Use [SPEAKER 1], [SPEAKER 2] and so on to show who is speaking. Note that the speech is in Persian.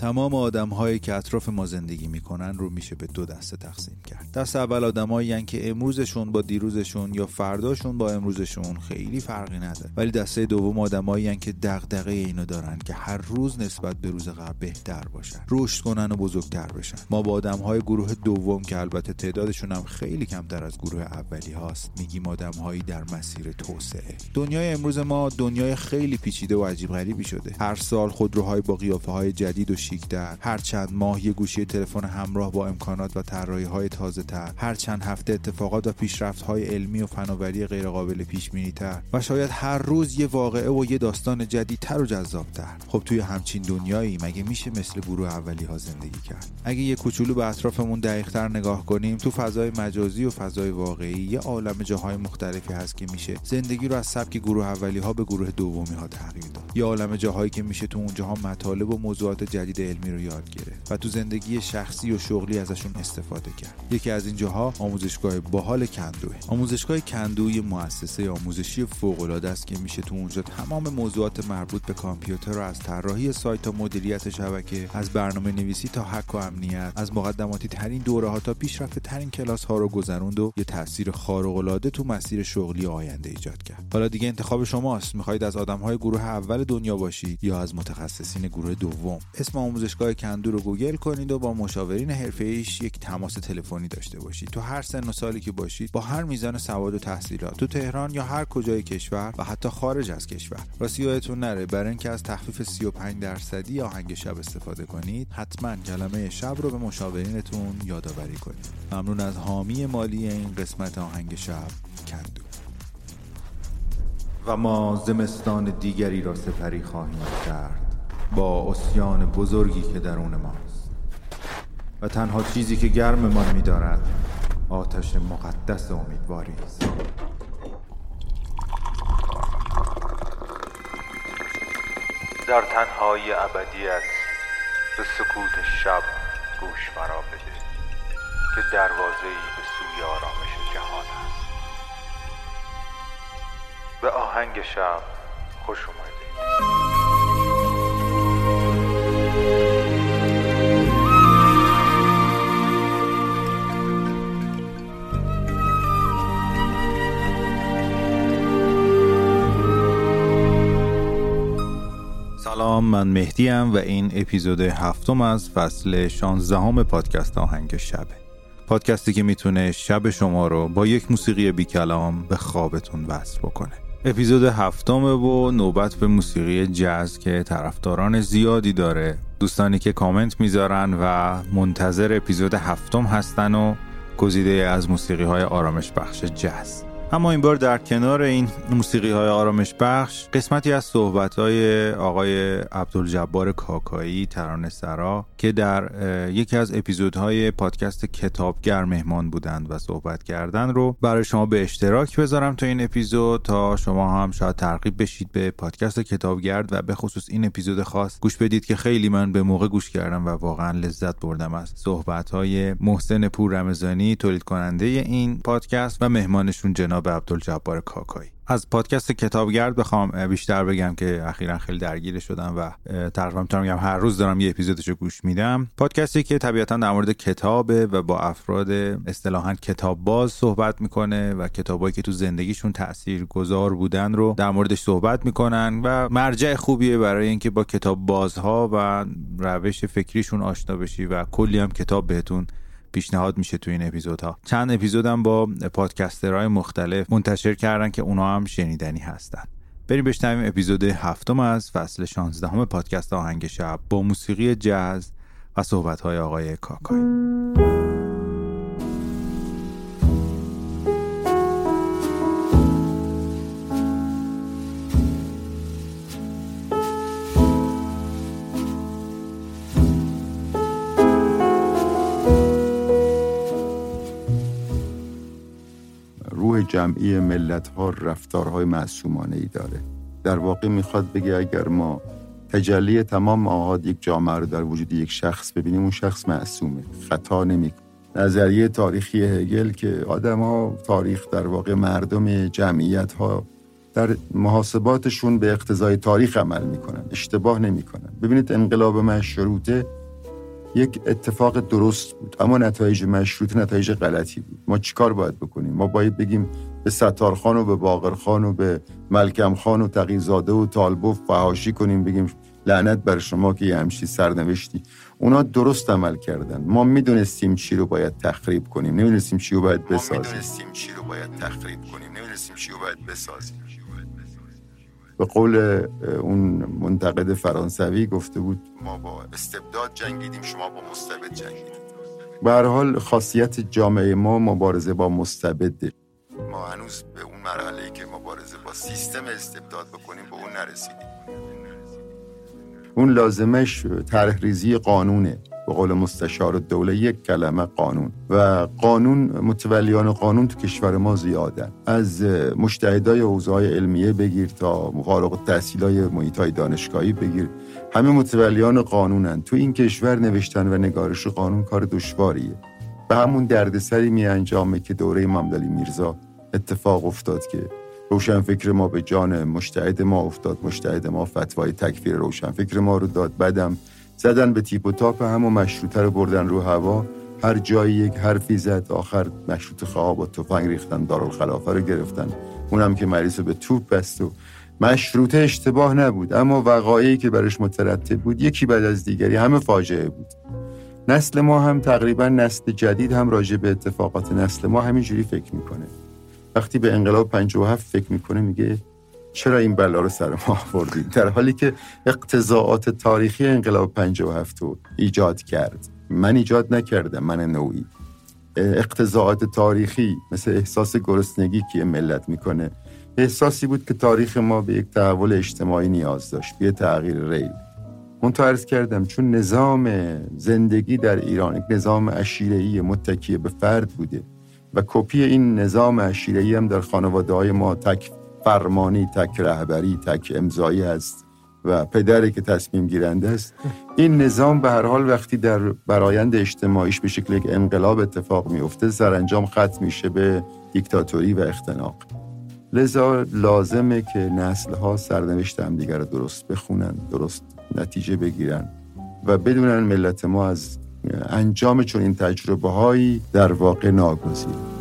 [SPEAKER 1] تمام آدم هایی که اطراف ما زندگی می‌کنن رو میشه به دو دسته تقسیم کرد. دست اول آدمایی که امروزشون با دیروزشون یا فرداشون با امروزشون خیلی فرقی نداره. ولی دسته دوم آدمایی که دغدغه اینو دارن که هر روز نسبت به روز قبل بهتر باشن. رشد کنن و بزرگتر بشن. ما با آدم های گروه دوم که البته تعدادشون هم خیلی کمتر از گروه اولی هاست میگیم آدم هایی در مسیر توسعه. دنیای امروز ما دنیای خیلی پیچیده و عجیب غریبی شده. هر سال خودروهای با قیافه های جدید و شیکتر هر چند ماه یه گوشی تلفن همراه با امکانات و طراحی های تازه تر. هر چند هفته اتفاقات و پیشرفت های علمی و فناوری غیرقابل پیش بینی تر و شاید هر روز یه واقعه و یه داستان جدیدتر و جذابتر. خب توی همچین دنیایی مگه میشه مثل گروه اولی ها زندگی کرد؟ اگه یه کوچولو به اطرافمون دقیقتر نگاه کنیم تو فضای مجازی و فضای واقعی یه عالم جاهای مختلفی هست که میشه زندگی رو از سبک گروه اولی ها به گروه دومی ها تغییر داد. یه عالم جاهایی که میشه تو اونجاها مطالب و موضوعات جدید علمی رو یاد گرفت و تو زندگی شخصی و شغلی ازشون استفاده کرد. یکی از این جاها آموزشگاه باحال کندوه. آموزشگاه کندو یه مؤسسه آموزشی فوق العاده است که میشه تو اونجا تمام موضوعات مربوط به کامپیوتر رو از طراحی سایت تا مدیریت شبکه از برنامه نویسی تا حق و امنیت از مقدماتی ترین دوره ها تا پیشرفته ترین کلاس ها رو گذروند و یه تاثیر خارق العاده تو مسیر شغلی آینده ایجاد کرد. حالا دیگه انتخاب شماست. می‌خواهید از آدم های گروه اول دنیا باشید یا از متخصصین گروه دوم؟ اسم آموزشگاه کندو رو گوگل کنید و با مشاورین ایش یک تماس تلفنی داشته باشید. تو هر سن و سالی که باشید با هر میزان سواد و تحصیلات تو تهران یا هر کجای کشور و حتی خارج از کشور. راستی یادتون نره. برای اینکه از تخفیف 35 درصدی آهنگ شب استفاده کنید حتما کلمه شب رو به مشاورینتون یادآوری کنید. ممنون از حامی مالی این قسمت آهنگ شب کندو. و ما زمستان دیگری را سپری خواهیم کرد. با اسیان بزرگی که درون ماست. و تنها چیزی که گرممان می‌دارد آتش مقدس امیدواری است. در تنهای ابدیت به سکوت شب گوش مرا بده که دروازه‌ای به سوی آرامش جهان است. به آهنگ شب خوش اومدید. سلام من مهدیم و این اپیزود هفتم از فصل 16 پادکست آهنگ شبه. پادکستی که می‌تونه شب شما رو با یک موسیقی بی کلام به خوابتون وصل بکنه. اپیزود هفتمه و نوبت به موسیقی جاز که طرفداران زیادی داره. دوستانی که کامنت می‌ذارن و منتظر اپیزود هفتم هستن و گزیده از موسیقی های آرامش بخش جاز. اما این بار در کنار این موسیقی های آرامش بخش قسمتی از صحبت های آقای عبدالجبار کاکایی ترانه سرا که در یکی از اپیزودهای پادکست کتابگر مهمان بودند و صحبت کردن رو برای شما به اشتراک بذارم تا این اپیزود تا شما هم شاید ترغیب بشید به پادکست کتابگرد و به خصوص این اپیزود خاص گوش بدید که خیلی من به موقع گوش کردم و واقعا لذت بردم از صحبت های محسن پور رمضانی تولید کننده این پادکست و مهمانشون جناب جناب عبدالجبار کاکایی. از پادکست کتابگرد بخوام بیشتر بگم که اخیرا خیلی درگیر شدم و تقریبا می‌تونم بگم هر روز دارم یه اپیزودش گوش میدم. پادکستی که طبیعتا در مورد کتابه و با افراد اصطلاحا کتاب باز صحبت می‌کنه و کتابایی که تو زندگیشون تأثیر گذار بودن رو در موردش صحبت می‌کنن و مرجع خوبیه برای اینکه با کتاب بازها و روش فکریشون آشنا بشی و کلی هم کتاب بهتون پیشنهاد میشه تو این اپیزودها. چند اپیزودم با پادکسترهای مختلف منتشر کردن که اونا هم شنیدنی هستن. بریم بشنویم اپیزود هفتم از فصل 16 پادکست آهنگ شب با موسیقی جاز و صحبت‌های آقای کاکای.
[SPEAKER 2] جمعی ملت ها رفتارهای معصومانه ای داره. در واقع می‌خواد بگه اگر ما تجلی تمام آهاد یک جامعه رو در وجود یک شخص ببینیم اون شخص معصومه. خطا نمی‌کنه. نظریه تاریخی هگل که آدم ها تاریخ در واقع مردم جمعیت ها در محاسباتشون به اقتضای تاریخ عمل می‌کنن اشتباه نمی‌کنن. ببینید انقلاب مشروطه یک اتفاق درست بود اما نتایج مشروط نتایج غلطی بود. ما چیکار باید بکنیم؟ ما باید بگیم به ستارخان و به باقرخان و به ملکم خان و تقیزاده و طالبوف فهاشی کنیم بگیم لعنت بر شما که یه همچی سرنوشتی. اونا درست عمل کردن. ما می‌دونستیم چی رو باید تخریب کنیم. نمی‌دونستیم چی رو باید بسازیم. ما می‌دونستیم چی رو باید تخریب کنیم. نمی‌دونستیم چی رو باید بسازیم. به قول اون منتقد فرانسوی گفته بود ما با استبداد جنگیدیم شما با مستبد جنگیدیم به حال خاصیت جامعه ما مبارزه با مستبده ما هنوز به اون مرحله که مبارزه با سیستم استبداد بکنیم به اون نرسیدیم. اون لازمش طرح ریزی قانونه. به قول مستشار دوله یک کلمه قانون. و قانون متولیان قانون تو کشور ما زیادن از مشتهدای حوزه علمیه بگیر تا مفارق تحصیل های محیط های دانشگاهی بگیر. همه متولیان قانونن. تو این کشور نوشتن و نگارش قانون کار دشواریه. به همون دردسری می انجامه که دوره ممدلی میرزا اتفاق افتاد که روشنفکر ما به جان مشتهد ما افتاد. مشتهد ما فتوای تکفیر روشنفکر ما رو داد. بدم زدن به تیپ و تاپ هم و مشروطه رو بردن رو هوا. هر جایی یک حرفی زد آخر مشروط خواه با تفنگ ریختن دارالخلافه رو گرفتن. اونم که مریض به توپ بست و مشروطه اشتباه نبود. اما وقایعی که برش مترتب بود یکی بعد از دیگری همه فاجعه بود. نسل ما هم تقریبا نسل جدید هم راجع به اتفاقات نسل ما همینجوری فکر می‌کنه. وقتی به انقلاب 57 فکر می‌کنه میگه چرا این بلا رو سر ما آوردید در حالی که اقتضاعات تاریخی انقلاب 57 رو ایجاد کرد. من ایجاد نکردم من نوعی. اقتضاعات تاریخی مثل احساس گرسنگی که ملت می‌کنه. احساسی بود که تاریخ ما به یک تحول اجتماعی نیاز داشت به تغییر ریل. من ارز کردم چون نظام زندگی در ایران یک نظام اشیره‌ای متکی به فرد بوده و کپی این نظام اشیره‌ای هم در خانواده های ما تک فرمانی تک رهبری تک امضایی است و پدری که تصمیم گیرنده است. این نظام به هر حال وقتی در برایند اجتماعیش به شکل یک انقلاب اتفاق میفته سرانجام ختم میشه به دیکتاتوری و اختناق. لذا لازمه که نسل ها سرنوشت هم دیگر درست بخونن درست نتیجه بگیرن و بدونن ملت ما از انجام چون این تجربه هایی در واقع ناگزیر.